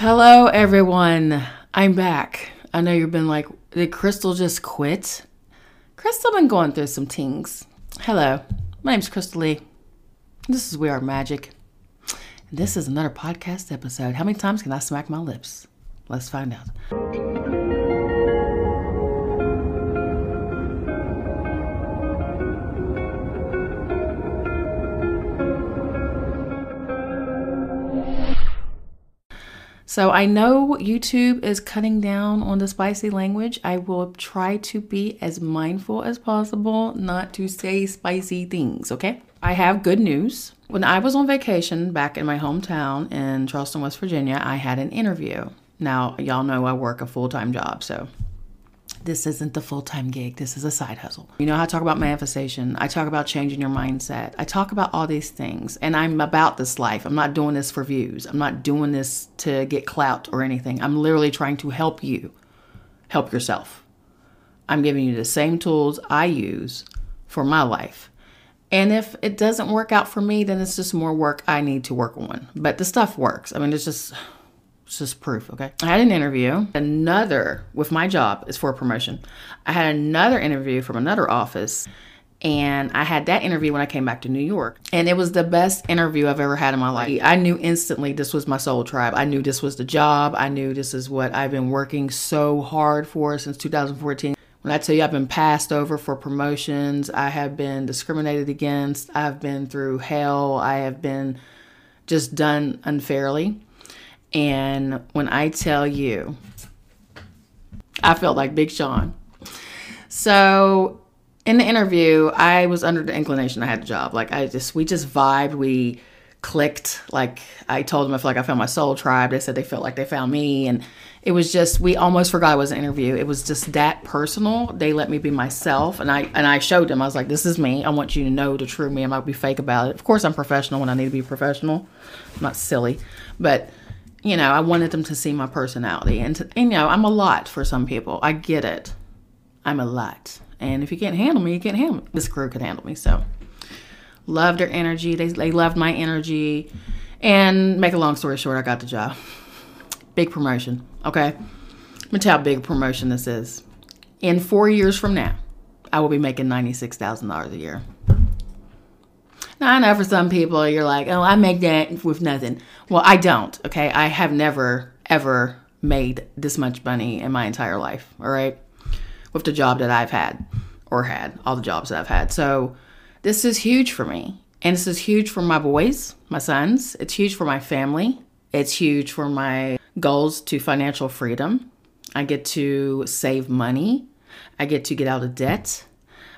Hello, everyone. I'm back. I know you've been like, did Crystal just quit? Crystal been going through some things. Hello, my name's Crystal Lee. This is We Are Magick. This is another podcast episode. How many times can I smack my lips? Let's find out. So I know YouTube is cutting down on the spicy language. I will try to be as mindful as possible not to say spicy things, okay? I have good news. When I was on vacation back in my hometown in Charleston, West Virginia, I had an interview. Now, y'all know I work a full time job, so this isn't the full time gig. This is a side hustle. You know, how I talk about manifestation. I talk about changing your mindset. I talk about all these things. And I'm about this life. I'm not doing this for views. I'm not doing this to get clout or anything. I'm literally trying to help you help yourself. I'm giving you the same tools I use for my life. And if it doesn't work out for me, then it's just more work I need to work on. But the stuff works. I mean, it's just it's just proof, okay? I had an interview. Another, with my job, is for a promotion. I had another interview from another office. And I had that interview when I came back to New York. And it was the best interview I've ever had in my life. I knew instantly this was my soul tribe. I knew this was the job. I knew this is what I've been working so hard for since 2014. When I tell you I've been passed over for promotions, I have been discriminated against, I've been through hell, I have been just done unfairly. And when I tell you, I felt like Big Sean. So in the interview, I was under the inclination I had a job. Like I just, we just vibed. We clicked. Like I told them I feel like I found my soul tribe. They said they felt like they found me. And it was just, we almost forgot it was an interview. It was just that personal. They let me be myself. And I, and I showed them, I was like, this is me. I want you to know the true me. I'm not be fake about it. Of course I'm professional when I need to be professional. I'm not silly, but you know, I wanted them to see my personality. And, to, and, you know, I'm a lot for some people. I get it. I'm a lot. And if you can't handle me, you can't handle me. This crew could handle me. So, loved their energy. They, they loved my energy. And make a long story short, I got the job. Big promotion. Okay. Going to tell how big promotion this is. In four years from now, I will be making $96,000 a year. Now, I know for some people, you're like, oh, I make that with nothing. Well, I don't, okay? I have never, ever made this much money in my entire life, all right? With the job that I've had or had, all the jobs that I've had. So, this is huge for me. And this is huge for my boys, my sons. It's huge for my family. It's huge for my goals to financial freedom. I get to save money. I get to get out of debt.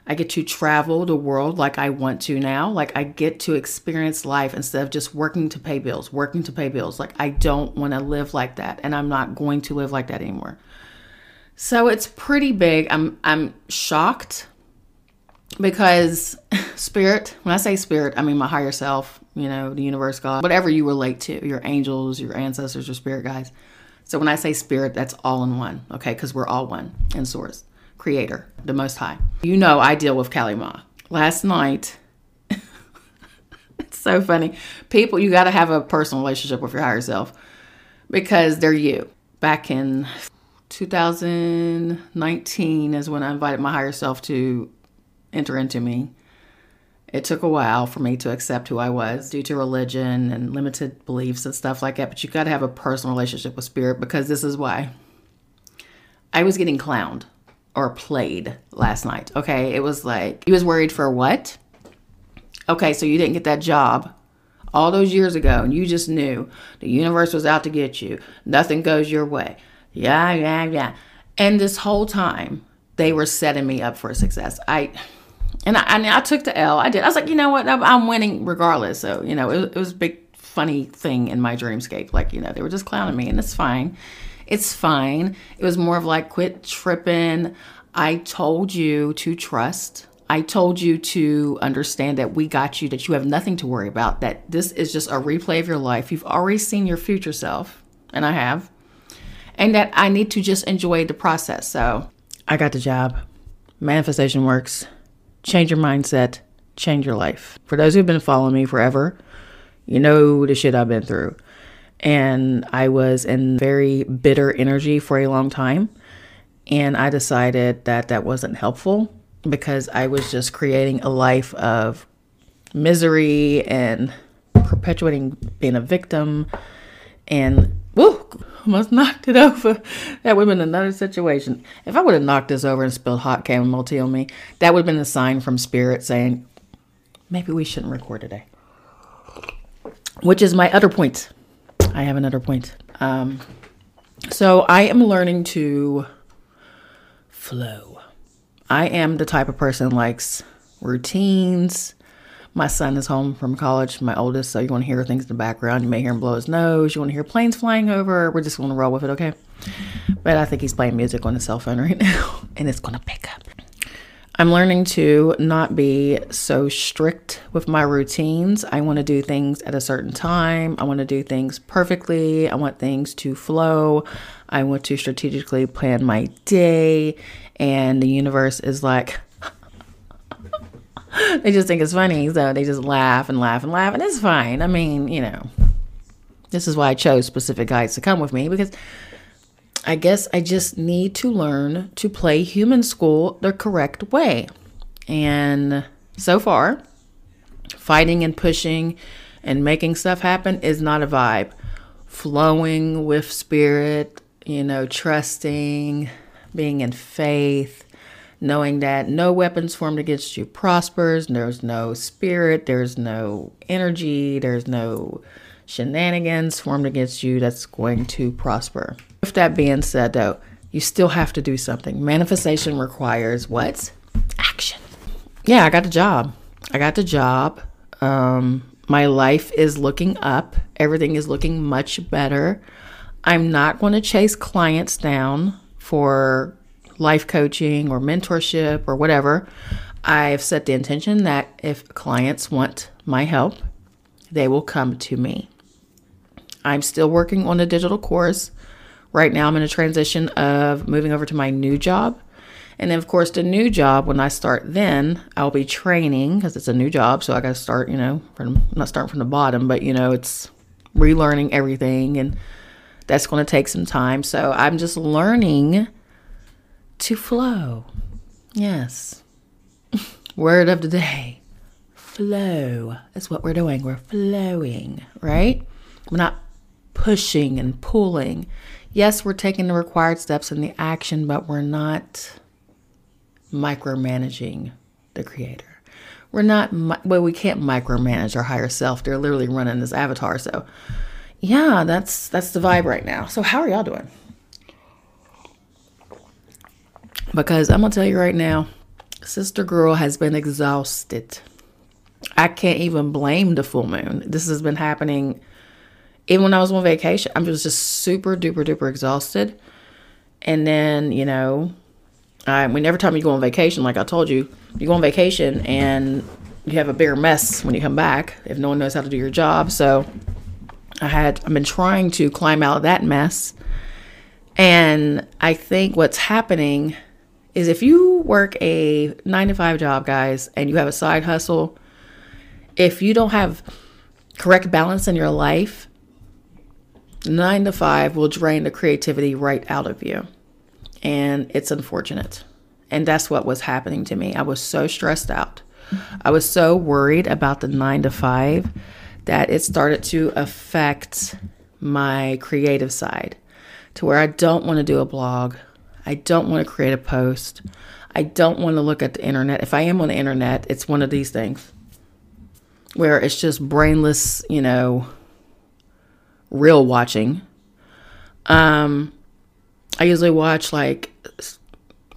I get to travel the world like I want to now. Like I get to experience life instead of just working to pay bills, working to pay bills. Like I don't want to live like that and I'm not going to live like that anymore. So it's pretty big. I'm I'm shocked because spirit, when I say spirit, I mean my higher self, you know, the universe, God, whatever you relate to, your angels, your ancestors, your spirit guides. So when I say spirit, that's all in one, okay? Because we're all one in source creator, the Most High. You know, I deal with Kali Ma. Last night, it's so funny. People, you got to have a personal relationship with your higher self because they're you. Back in 2019 is when I invited my higher self to enter into me. It took a while for me to accept who I was due to religion and limited beliefs and stuff like that. But you got to have a personal relationship with spirit because this is why. I was getting clowned or played last night. Okay. It was like, he was worried for what? Okay. So you didn't get that job all those years ago and you just knew the universe was out to get you. Nothing goes your way. Yeah, yeah, yeah. And this whole time, they were setting me up for success. I, and I, I, I took the L. I did. I was like, you know what? I'm, I'm winning regardless. So, you know, it, it was a big, funny thing in my dreamscape. Like, you know, they were just clowning me and it's fine. It's fine. It was more of like, quit tripping. I told you to trust. I told you to understand that we got you, that you have nothing to worry about, that this is just a replay of your life. You've already seen your future self, and I have, and that I need to just enjoy the process. So I got the job. Manifestation works. Change your mindset, change your life. For those who've been following me forever, you know the shit I've been through. And I was in very bitter energy for a long time. And I decided that that wasn't helpful because I was just creating a life of misery and perpetuating being a victim. And whoo, almost knocked it over. That would have been another situation. If I would have knocked this over and spilled hot chamomile tea on me, that would have been a sign from spirit saying, maybe we shouldn't record today. Which is my other point. I have another point. Um, so I am learning to flow. I am the type of person likes routines. My son is home from college, my oldest, so you want to hear things in the background. You may hear him blow his nose. You want to hear planes flying over. We're just going to roll with it, okay? But I think he's playing music on his cell phone right now, and it's going to pick up. I'm learning to not be so strict with my routines. I want to do things at a certain time. I want to do things perfectly. I want things to flow. I want to strategically plan my day. And the universe is like, they just think it's funny. So they just laugh and laugh and laugh. And it's fine. I mean, you know, this is why I chose specific guides to come with me because I guess I just need to learn to play human school the correct way. And so far, fighting and pushing and making stuff happen is not a vibe. Flowing with spirit, you know, trusting, being in faith, knowing that no weapons formed against you prospers, there's no spirit, there's no energy, there's no shenanigans formed against you that's going to prosper. With that being said, though, you still have to do something. Manifestation requires what? Action. Yeah, I got the job. I got the job. Um, my life is looking up. Everything is looking much better. I'm not going to chase clients down for life coaching or mentorship or whatever. I've set the intention that if clients want my help, they will come to me. I'm still working on a digital course. Right now, I'm in a transition of moving over to my new job. And then, of course, the new job, when I start then, I'll be training because it's a new job. So I got to start, you know, from not starting from the bottom, but, you know, it's relearning everything. And that's going to take some time. So I'm just learning to flow. Yes. Word of the day flow. is what we're doing. We're flowing, right? We're not pushing and pulling yes, we're taking the required steps in the action, but we're not micromanaging the creator. We're not, well, we can't micromanage our higher self. They're literally running this avatar. So, yeah, that's that's the vibe right now. So, how are y'all doing? Because I'm gonna tell you right now, sister girl has been exhausted. I can't even blame the full moon. This has been happening even when I was on vacation, I was just super duper duper exhausted. And then, you know, I mean, every time you go on vacation, like I told you, you go on vacation and you have a bigger mess when you come back if no one knows how to do your job. So I had, I've been trying to climb out of that mess. And I think what's happening is if you work a nine to five job, guys, and you have a side hustle, if you don't have correct balance in your life, nine to five will drain the creativity right out of you. And it's unfortunate. And that's what was happening to me. I was so stressed out. I was so worried about the nine to five that it started to affect my creative side to where I don't want to do a blog. I don't want to create a post. I don't want to look at the internet. If I am on the internet, it's one of these things where it's just brainless, you know, real watching. Um, I usually watch like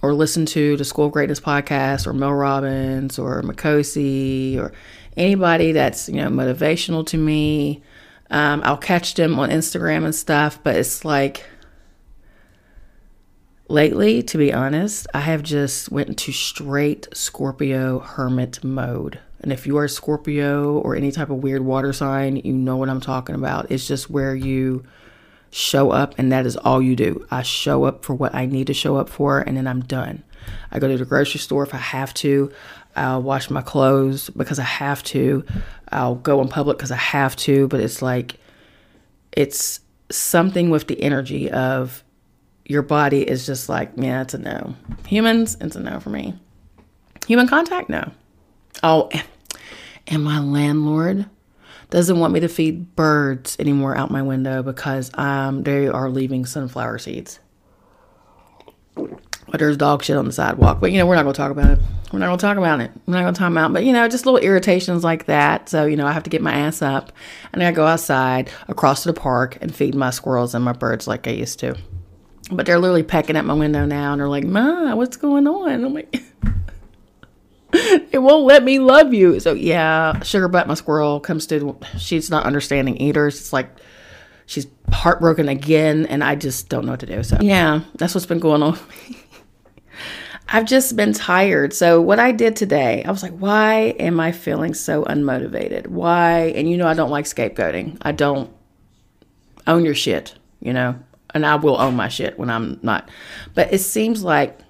or listen to the School of Greatness podcast or Mel Robbins or Makosi or anybody that's you know motivational to me. Um, I'll catch them on Instagram and stuff, but it's like lately, to be honest, I have just went into straight Scorpio hermit mode. And if you are a Scorpio or any type of weird water sign, you know what I'm talking about. It's just where you show up and that is all you do. I show up for what I need to show up for and then I'm done. I go to the grocery store if I have to. I'll wash my clothes because I have to. I'll go in public because I have to, but it's like it's something with the energy of your body is just like, yeah, it's a no. Humans, it's a no for me. Human contact, no. Oh, and my landlord doesn't want me to feed birds anymore out my window because um, they are leaving sunflower seeds. But there's dog shit on the sidewalk. But you know, we're not gonna talk about it. We're not gonna talk about it. We're not gonna talk about it. But you know, just little irritations like that. So, you know, I have to get my ass up and I go outside across to the park and feed my squirrels and my birds like I used to. But they're literally pecking at my window now and they're like, Ma, what's going on? I'm like it won't let me love you. So yeah, Sugar Butt, my squirrel, comes to she's not understanding eaters. It's like she's heartbroken again and I just don't know what to do. So yeah, that's what's been going on I've just been tired. So, what I did today, I was like, why am I feeling so unmotivated? Why? And you know, I don't like scapegoating. I don't own your shit, you know, and I will own my shit when I'm not. But it seems like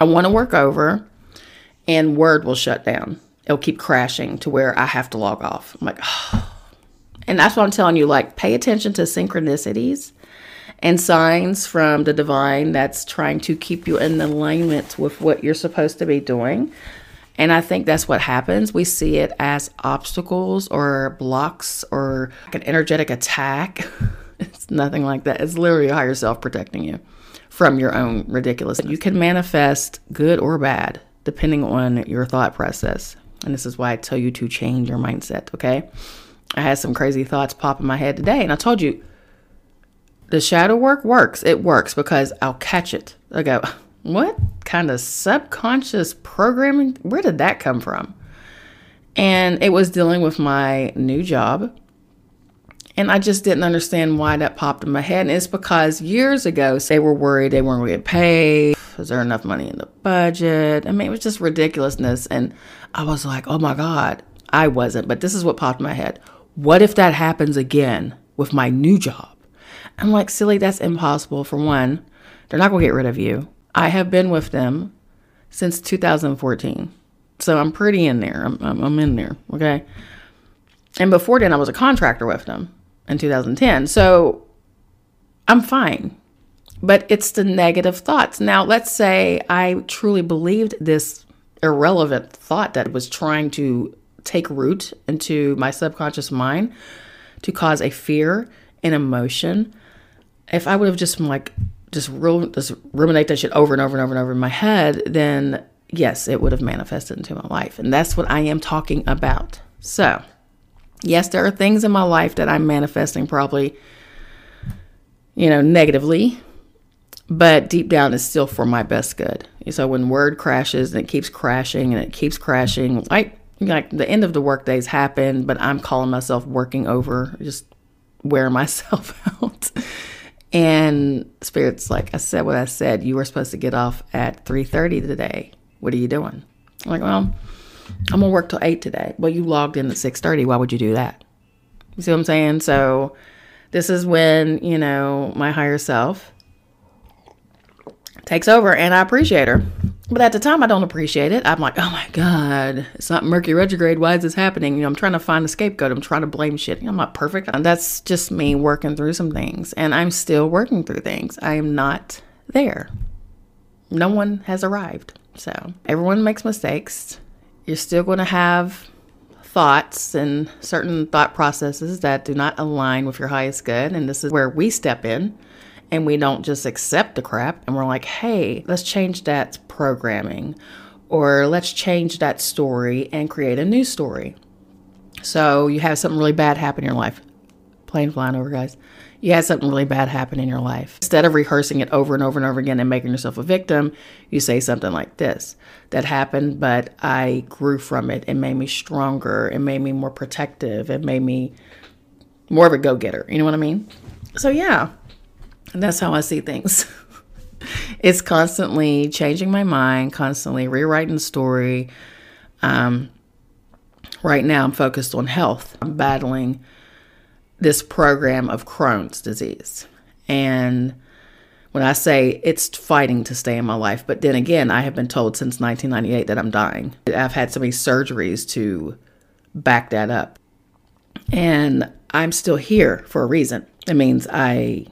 I want to work over and Word will shut down. It'll keep crashing to where I have to log off. I'm like, oh. And that's what I'm telling you like, pay attention to synchronicities and signs from the divine that's trying to keep you in alignment with what you're supposed to be doing. And I think that's what happens. We see it as obstacles or blocks or like an energetic attack. it's nothing like that. It's literally a higher self protecting you from your own ridiculous. You can manifest good or bad depending on your thought process. And this is why I tell you to change your mindset, okay? I had some crazy thoughts pop in my head today, and I told you the shadow work works. It works because I'll catch it. I go, what kind of subconscious programming? Where did that come from? And it was dealing with my new job. And I just didn't understand why that popped in my head. And it's because years ago, they were worried they weren't going to get paid. Was there enough money in the budget? I mean, it was just ridiculousness. And I was like, oh my God, I wasn't. But this is what popped in my head. What if that happens again with my new job? I'm like, silly, that's impossible. For one, they're not going to get rid of you. I have been with them since 2014. So I'm pretty in there. I'm, I'm, I'm in there. Okay. And before then, I was a contractor with them in 2010. So I'm fine. But it's the negative thoughts. Now, let's say I truly believed this irrelevant thought that was trying to take root into my subconscious mind to cause a fear, and emotion, if I would have just like just real just ruminate that shit over and over and over and over in my head, then yes, it would have manifested into my life. And that's what I am talking about. So, yes, there are things in my life that I'm manifesting probably, you know, negatively, but deep down it's still for my best good. So when word crashes and it keeps crashing and it keeps crashing, like like the end of the workdays happen, but I'm calling myself working over, just wearing myself out. And Spirit's like, I said what I said. You were supposed to get off at 3.30 today. What are you doing? I'm like, well, I'm to work till 8 today. Well, you logged in at 6.30. Why would you do that? You see what I'm saying? So this is when, you know, my higher self takes over and I appreciate her. But at the time, I don't appreciate it. I'm like, oh my God, it's not Mercury retrograde. Why is this happening? You know, I'm trying to find a scapegoat. I'm trying to blame shit. I'm not perfect. And that's just me working through some things. And I'm still working through things. I am not there. No one has arrived. So everyone makes mistakes. You're still going to have thoughts and certain thought processes that do not align with your highest good. And this is where we step in and we don't just accept the crap and we're like, hey, let's change that programming or let's change that story and create a new story. So you have something really bad happen in your life. Plane flying over, guys. You had something really bad happen in your life. Instead of rehearsing it over and over and over again and making yourself a victim, you say something like this That happened, but I grew from it. It made me stronger. It made me more protective. It made me more of a go getter. You know what I mean? So, yeah, and that's how I see things. it's constantly changing my mind, constantly rewriting the story. Um, right now, I'm focused on health. I'm battling this program of Crohn's disease. And when I say it's fighting to stay in my life, but then again, I have been told since 1998 that I'm dying. I've had so many surgeries to back that up. And I'm still here for a reason. It means I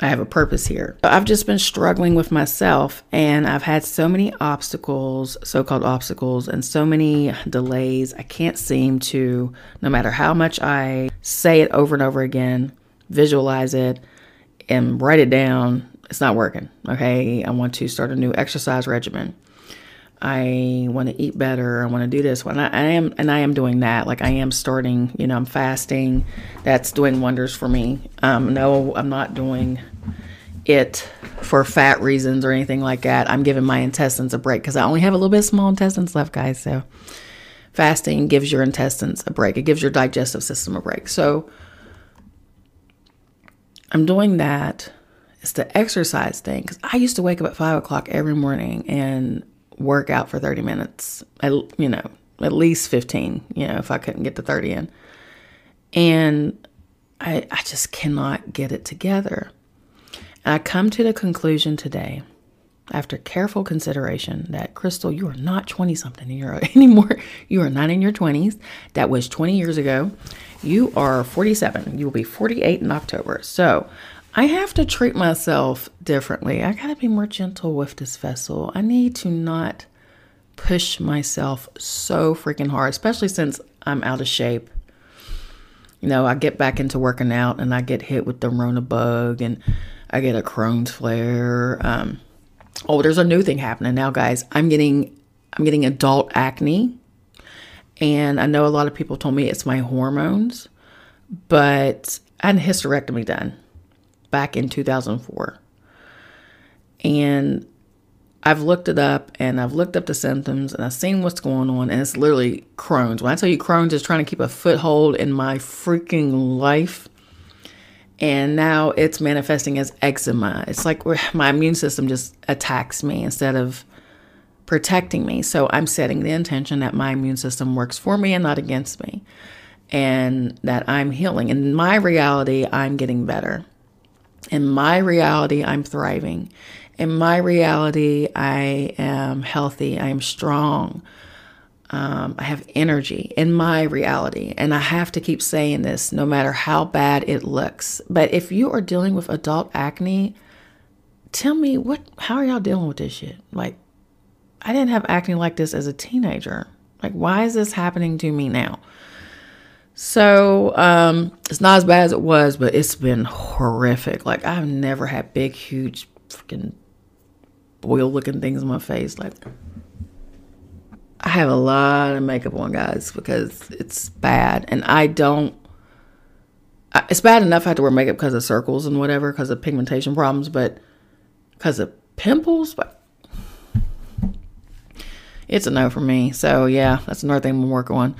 I have a purpose here. I've just been struggling with myself and I've had so many obstacles, so called obstacles, and so many delays. I can't seem to, no matter how much I say it over and over again, visualize it, and write it down, it's not working. Okay. I want to start a new exercise regimen. I want to eat better. I want to do this. When I, I, am, and I am doing that. Like I am starting. You know, I'm fasting. That's doing wonders for me. Um, no, I'm not doing it for fat reasons or anything like that. I'm giving my intestines a break because I only have a little bit of small intestines left, guys. So fasting gives your intestines a break. It gives your digestive system a break. So I'm doing that. It's the exercise thing because I used to wake up at five o'clock every morning and work out for 30 minutes, at, you know, at least 15, you know, if I couldn't get to 30 in. And I, I just cannot get it together. And I come to the conclusion today, after careful consideration, that Crystal, you are not 20 something anymore. You are not in your 20s. That was 20 years ago. You are 47. You will be 48 in October. So I have to treat myself differently. I got to be more gentle with this vessel. I need to not push myself so freaking hard, especially since I'm out of shape. You know, I get back into working out and I get hit with the Rona bug and I get a Crohn's flare. Um, oh, there's a new thing happening now, guys. I'm getting I'm getting adult acne. And I know a lot of people told me it's my hormones, but I had a hysterectomy done back in 2004. And I've looked it up and I've looked up the symptoms and I've seen what's going on, and it's literally Crohn's. When I tell you Crohn's is trying to keep a foothold in my freaking life, and now it's manifesting as eczema. It's like my immune system just attacks me instead of protecting me. So I'm setting the intention that my immune system works for me and not against me, and that I'm healing. In my reality, I'm getting better. In my reality, I'm thriving. In my reality, I am healthy. I am strong. Um, I have energy in my reality. And I have to keep saying this no matter how bad it looks. But if you are dealing with adult acne, tell me what how are y'all dealing with this shit? Like I didn't have acne like this as a teenager. Like why is this happening to me now? So um, it's not as bad as it was, but it's been horrific. Like I've never had big, huge, freaking boil looking things on my face. Like I have a lot of makeup on, guys, because it's bad, and I don't. It's bad enough I have to wear makeup because of circles and whatever, because of pigmentation problems, but because of pimples, but it's a no for me. So yeah, that's another thing I'm working on.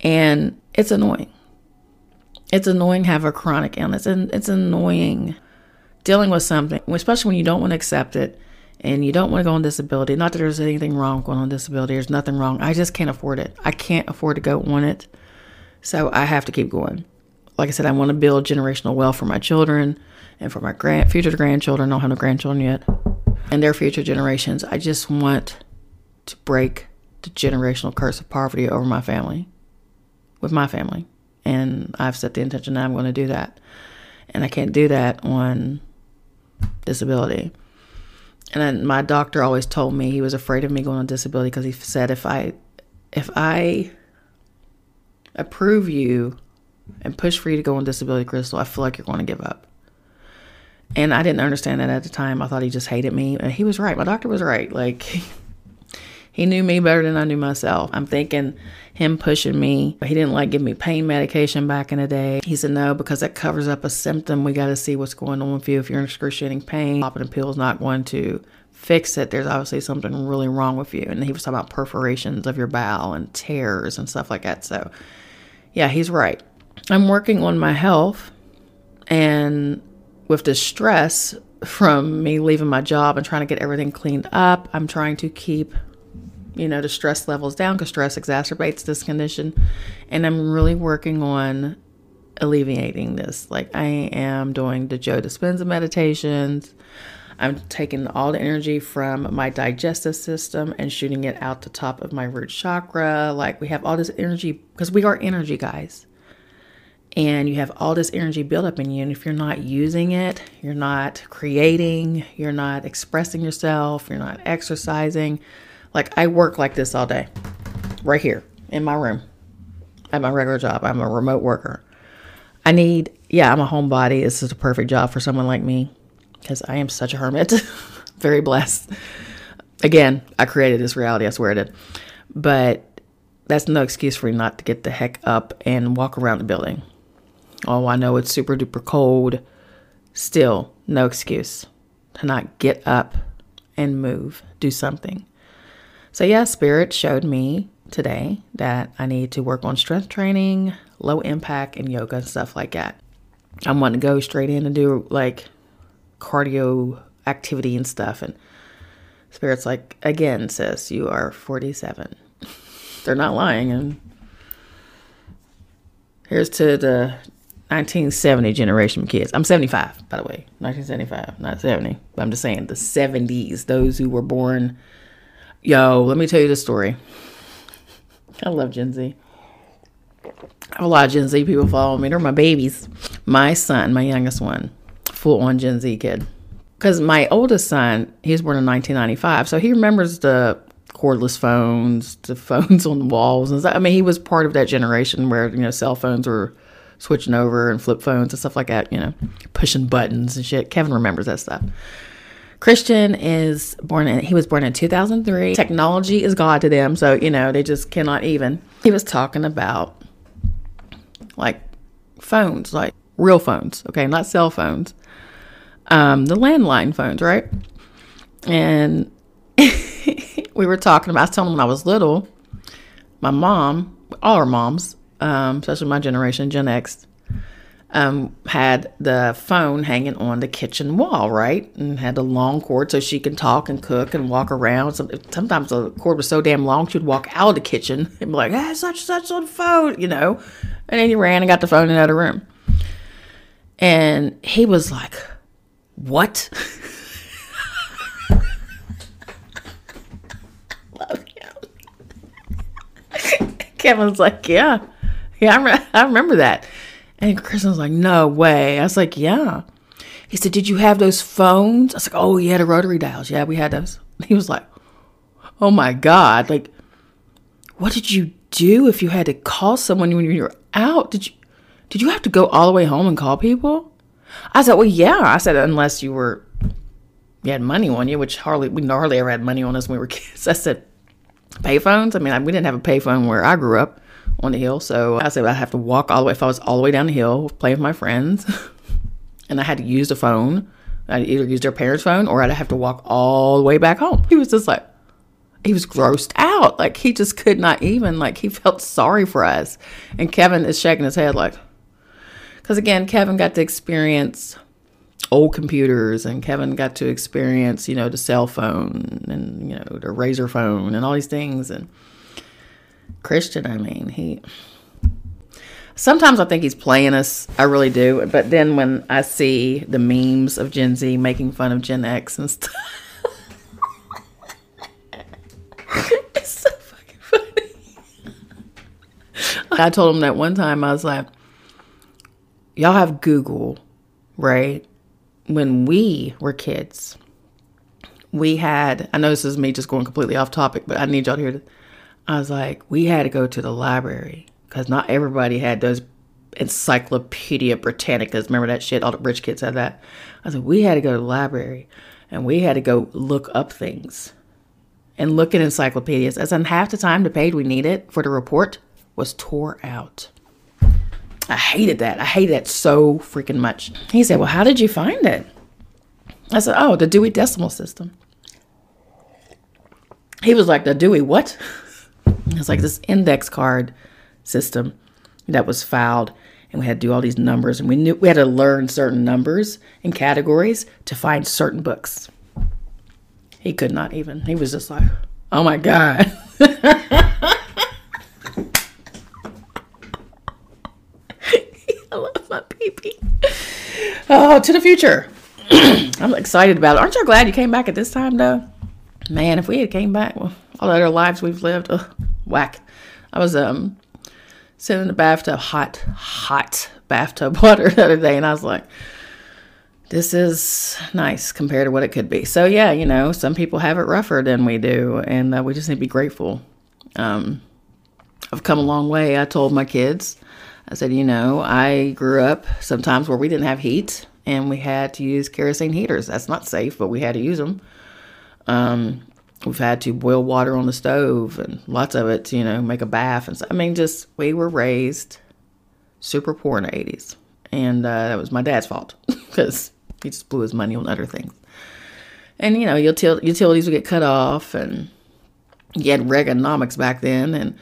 And it's annoying. It's annoying have a chronic illness and it's annoying dealing with something, especially when you don't want to accept it and you don't want to go on disability. Not that there's anything wrong going on disability. There's nothing wrong. I just can't afford it. I can't afford to go on it. So I have to keep going. Like I said, I want to build generational wealth for my children and for my grand future grandchildren. I don't have no grandchildren yet. And their future generations. I just want to break the generational curse of poverty over my family with my family. And I've set the intention that I'm going to do that. And I can't do that on disability. And my doctor always told me he was afraid of me going on disability because he said if I if I approve you and push for you to go on disability, Crystal, I feel like you're going to give up. And I didn't understand that at the time. I thought he just hated me. And he was right. My doctor was right. Like he knew me better than I knew myself. I'm thinking him pushing me. He didn't like give me pain medication back in the day. He said, no, because that covers up a symptom. We got to see what's going on with you. If you're in excruciating pain, popping a pill is not going to fix it. There's obviously something really wrong with you. And he was talking about perforations of your bowel and tears and stuff like that. So, yeah, he's right. I'm working on my health and with the stress from me leaving my job and trying to get everything cleaned up, I'm trying to keep you know, the stress levels down because stress exacerbates this condition. And I'm really working on alleviating this. Like I am doing the Joe Dispenza meditations. I'm taking all the energy from my digestive system and shooting it out the top of my root chakra. Like we have all this energy because we are energy guys. and you have all this energy built up in you. And if you're not using it, you're not creating, you're not expressing yourself, you're not exercising. Like I work like this all day, right here in my room at my regular job. I'm a remote worker. I need, yeah, I'm a homebody. This is a perfect job for someone like me because I am such a hermit. Very blessed. Again, I created this reality, I swear I did. But that's no excuse for me not to get the heck up and walk around the building. Oh, I know it's super duper cold. Still, no excuse to not get up and move, do something. So, yeah, Spirit showed me today that I need to work on strength training, low impact, and yoga and stuff like that. I'm wanting to go straight in and do like cardio activity and stuff. And Spirit's like, again, sis, you are 47. They're not lying. And here's to the 1970 generation kids. I'm 75, by the way. 1975, not 70. But I'm just saying the 70s, those who were born. Yo, let me tell you the story. I love Gen Z. I have a lot of Gen Z people follow me. They're my babies. My son, my youngest one, full on Gen Z kid. Because my oldest son, he was born in 1995, so he remembers the cordless phones, the phones on the walls, and stuff. I mean, he was part of that generation where you know cell phones were switching over and flip phones and stuff like that. You know, pushing buttons and shit. Kevin remembers that stuff. Christian is born in, he was born in 2003. Technology is God to them, so, you know, they just cannot even. He was talking about like phones, like real phones, okay, not cell phones, um, the landline phones, right? And we were talking about, I was telling him when I was little, my mom, all our moms, um, especially my generation, Gen X, um, had the phone hanging on the kitchen wall, right? And had the long cord so she can talk and cook and walk around. Sometimes the cord was so damn long, she'd walk out of the kitchen and be like, hey, such such on phone, you know? And then he ran and got the phone in the other room. And he was like, what? Love him. Kevin's like, yeah. Yeah, I, re- I remember that. And Christian was like, no way. I was like, yeah. He said, did you have those phones? I was like, oh, yeah, the rotary dials. Yeah, we had those. He was like, oh my God. Like, what did you do if you had to call someone when you were out? Did you, did you have to go all the way home and call people? I said, well, yeah. I said, unless you were, you had money on you, which hardly, we hardly ever had money on us when we were kids. I said, payphones? I mean, we didn't have a payphone where I grew up on the hill. So I said I have to walk all the way. If I was all the way down the hill playing with my friends, and I had to use the phone, I'd either use their parents' phone or I'd have to walk all the way back home. He was just like, he was grossed out. Like he just could not even. Like he felt sorry for us. And Kevin is shaking his head like, because again, Kevin got to experience old computers and Kevin got to experience, you know, the cell phone and, you know, the Razr phone and all these things. And Christian, I mean, he. Sometimes I think he's playing us. I really do. But then when I see the memes of Gen Z making fun of Gen X and stuff, it's so fucking funny. I told him that one time, I was like, y'all have Google, right? When we were kids, we had, I know this is me just going completely off topic, but I need y'all to hear this I was like, we had to go to the library because not everybody had those Encyclopedia Britannicas. Remember that shit? All the rich kids had that. I said, we had to go to the library and we had to go look up things and look at encyclopedias. As in half the time, the page we needed for the report was tore out. I hated that. I hated that so freaking much. He said, Well, how did you find it? I said, Oh, the Dewey Decimal System. He was like, The Dewey what? It's like this index card system that was filed and we had to do all these numbers and we knew we had to learn certain numbers and categories to find certain books. He could not even. He was just like, "Oh my god." I love my peepee. Oh, to the future. I'm excited about it. Aren't you glad you came back at this time though? Man, if we had came back, well, all the other lives we've lived, ugh, whack. I was um sitting in the bathtub, hot, hot bathtub water the other day, and I was like, this is nice compared to what it could be. So, yeah, you know, some people have it rougher than we do, and uh, we just need to be grateful. Um, I've come a long way. I told my kids, I said, you know, I grew up sometimes where we didn't have heat and we had to use kerosene heaters. That's not safe, but we had to use them. Um, we've had to boil water on the stove and lots of it to, you know, make a bath. And so, I mean, just we were raised super poor in the 80s. And uh, that was my dad's fault because he just blew his money on other things. And, you know, util- utilities would get cut off and you had Reaganomics back then. And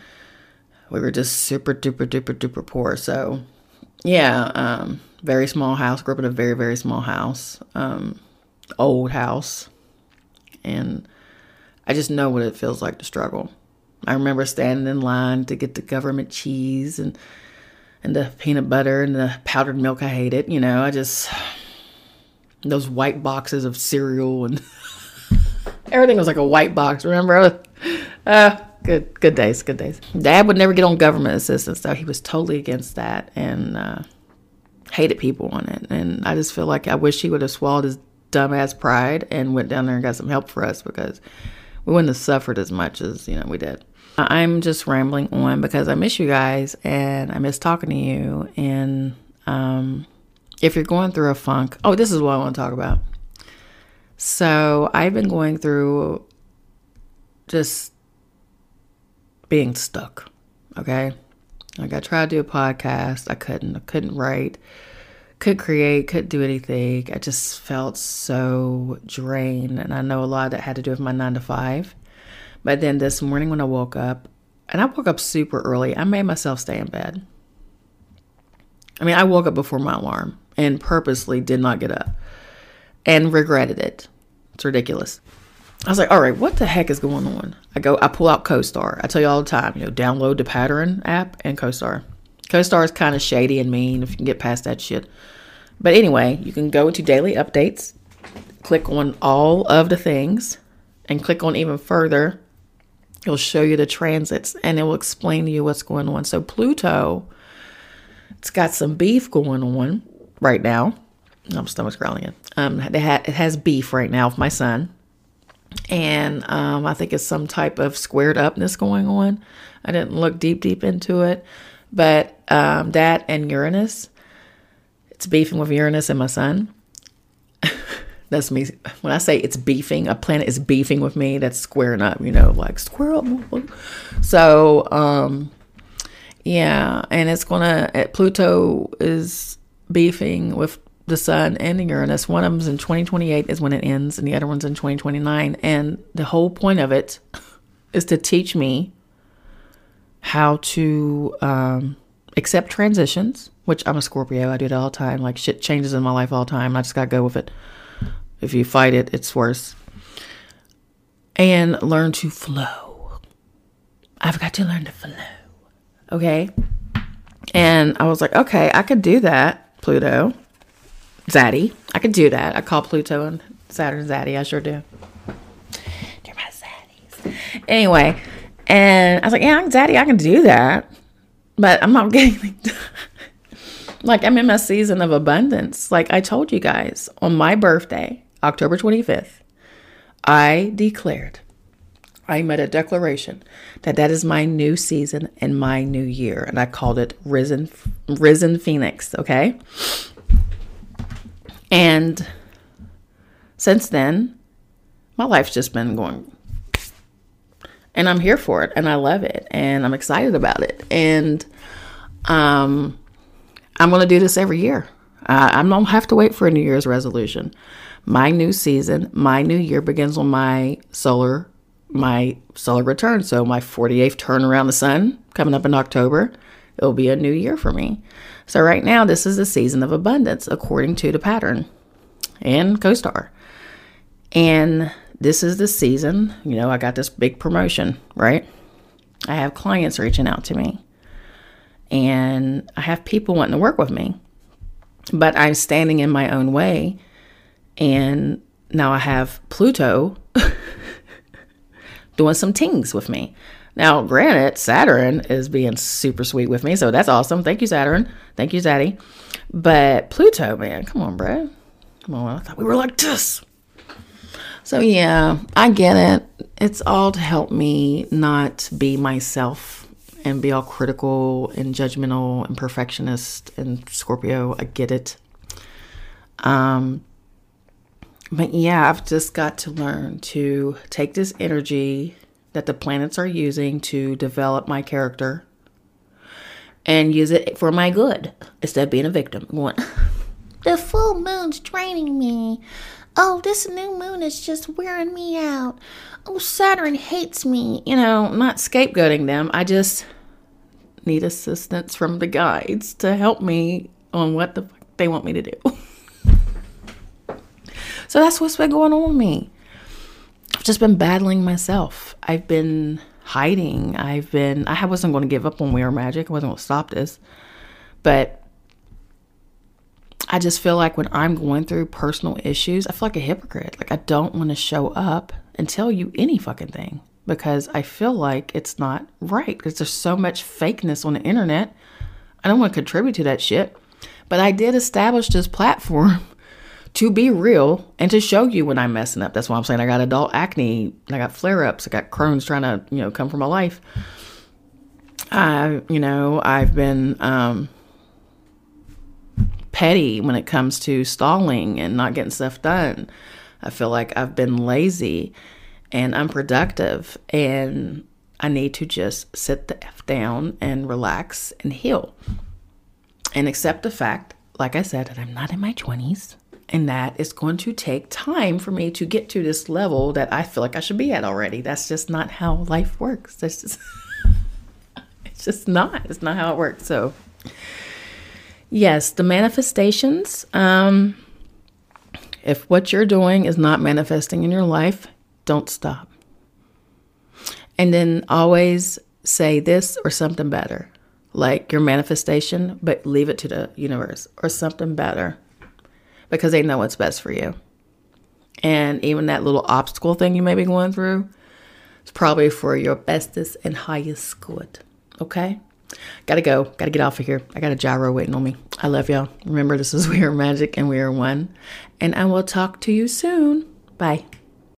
we were just super duper duper duper poor. So, yeah, um, very small house. Grew up in a very very small house, um, old house, and I just know what it feels like to struggle. I remember standing in line to get the government cheese and and the peanut butter and the powdered milk. I hate it. You know, I just those white boxes of cereal and everything was like a white box. Remember? Uh, good good days, good days. Dad would never get on government assistance though. He was totally against that and uh, hated people on it. And I just feel like I wish he would have swallowed his dumbass pride and went down there and got some help for us because we wouldn't have suffered as much as you know we did. I'm just rambling on because I miss you guys and I miss talking to you. And um, if you're going through a funk, oh, this is what I want to talk about. So I've been going through just being stuck. Okay. Like I tried to do a podcast. I couldn't. I couldn't write. Could create. Couldn't do anything. I just felt so drained. And I know a lot that had to do with my nine to five. But then this morning when I woke up, and I woke up super early, I made myself stay in bed. I mean, I woke up before my alarm and purposely did not get up and regretted it. It's ridiculous. I was like, all right, what the heck is going on? I go, I pull out CoStar. I tell you all the time, you know, download the Pattern app and CoStar. CoStar is kind of shady and mean if you can get past that shit. But anyway, you can go into daily updates, click on all of the things, and click on even further. It'll show you the transits and it will explain to you what's going on. So Pluto, it's got some beef going on right now. My stomach's growling. Um, it, ha- it has beef right now with my sun and um, I think it's some type of squared upness going on. I didn't look deep, deep into it, but um, that and Uranus, it's beefing with Uranus and my sun. that's me. When I say it's beefing, a planet is beefing with me. That's squaring up, you know, like square. So, um, yeah, and it's gonna. Pluto is beefing with the sun and the Uranus. One of them's in 2028 is when it ends, and the other one's in 2029. And the whole point of it is to teach me how to um, accept transitions, which I'm a Scorpio. I do it all the time. Like shit changes in my life all the time. I just gotta go with it. If you fight it, it's worse. And learn to flow. I've got to learn to flow. Okay. And I was like, okay, I could do that, Pluto. Zaddy. I could do that. I call Pluto and Saturn Zaddy. I sure do. They're my Zaddies. Anyway, and I was like, yeah, I'm I can do that. But I'm not getting like I'm in my season of abundance. Like I told you guys on my birthday, October 25th, I declared, I made a declaration that that is my new season and my new year, and I called it Risen Risen Phoenix. Okay, and since then, my life's just been going. And I'm here for it and I love it and I'm excited about it. And um, I'm going to do this every year. Uh, I don't have to wait for a New Year's resolution. My new season, my new year begins on my solar my solar return. So my 48th turn around the sun coming up in October. It'll be a new year for me. So, right now, this is a season of abundance according to the pattern and CoStar. And this is the season, you know, I got this big promotion, right? I have clients reaching out to me and I have people wanting to work with me, but I'm standing in my own way. And now I have Pluto doing some things with me. Now, granted, Saturn is being super sweet with me, so that's awesome. Thank you, Saturn. Thank you, Zaddy. But Pluto, man, come on, bro. Come on, I thought we were like this. So yeah, I get it. It's all to help me not be myself and be all critical and judgmental and perfectionist and Scorpio. I get it. Um, but yeah, I've just got to learn to take this energy that the planets are using to develop my character and use it for my good instead of being a victim. Going, the full moon's draining me. Oh, this new moon is just wearing me out. Oh, Saturn hates me. You know, I'm not scapegoating them. I just need assistance from the guides to help me on what the fuck they want me to do. so that's what's been going on with me. I've just been battling myself. I've been hiding. I've been, I wasn't going to give up on We Are Magick. I wasn't going to stop this. But I just feel like when I'm going through personal issues, I feel like a hypocrite. Like I don't want to show up and tell you any fucking thing because I feel like it's not right because there's so much fakeness on the internet. I don't want to contribute to that shit. But I did establish this platform to be real and to show you when I'm messing up. That's why I'm saying I got adult acne, I got flare ups, I got Crohn's trying to, you know, come from my life. I, you know, I've been um, petty when it comes to stalling and not getting stuff done. I feel like I've been lazy and unproductive, and I need to just sit the F down and relax and heal and accept the fact, like I said, that I'm not in my 20s and that it's going to take time for me to get to this level that I feel like I should be at already. That's just not how life works. That's just it's just not. It's not how it works. So yes, the manifestations um if what you're doing is not manifesting in your life, don't stop. And then always say this or something better, like your manifestation, but leave it to the universe or something better because they know what's best for you. And even that little obstacle thing you may be going through, it's probably for your bestest and highest good. Okay? Gotta go. Gotta get off of here. I got a gyro waiting on me. I love y'all. Remember, this is We Are Magick and we are one. And I will talk to you soon. Bye.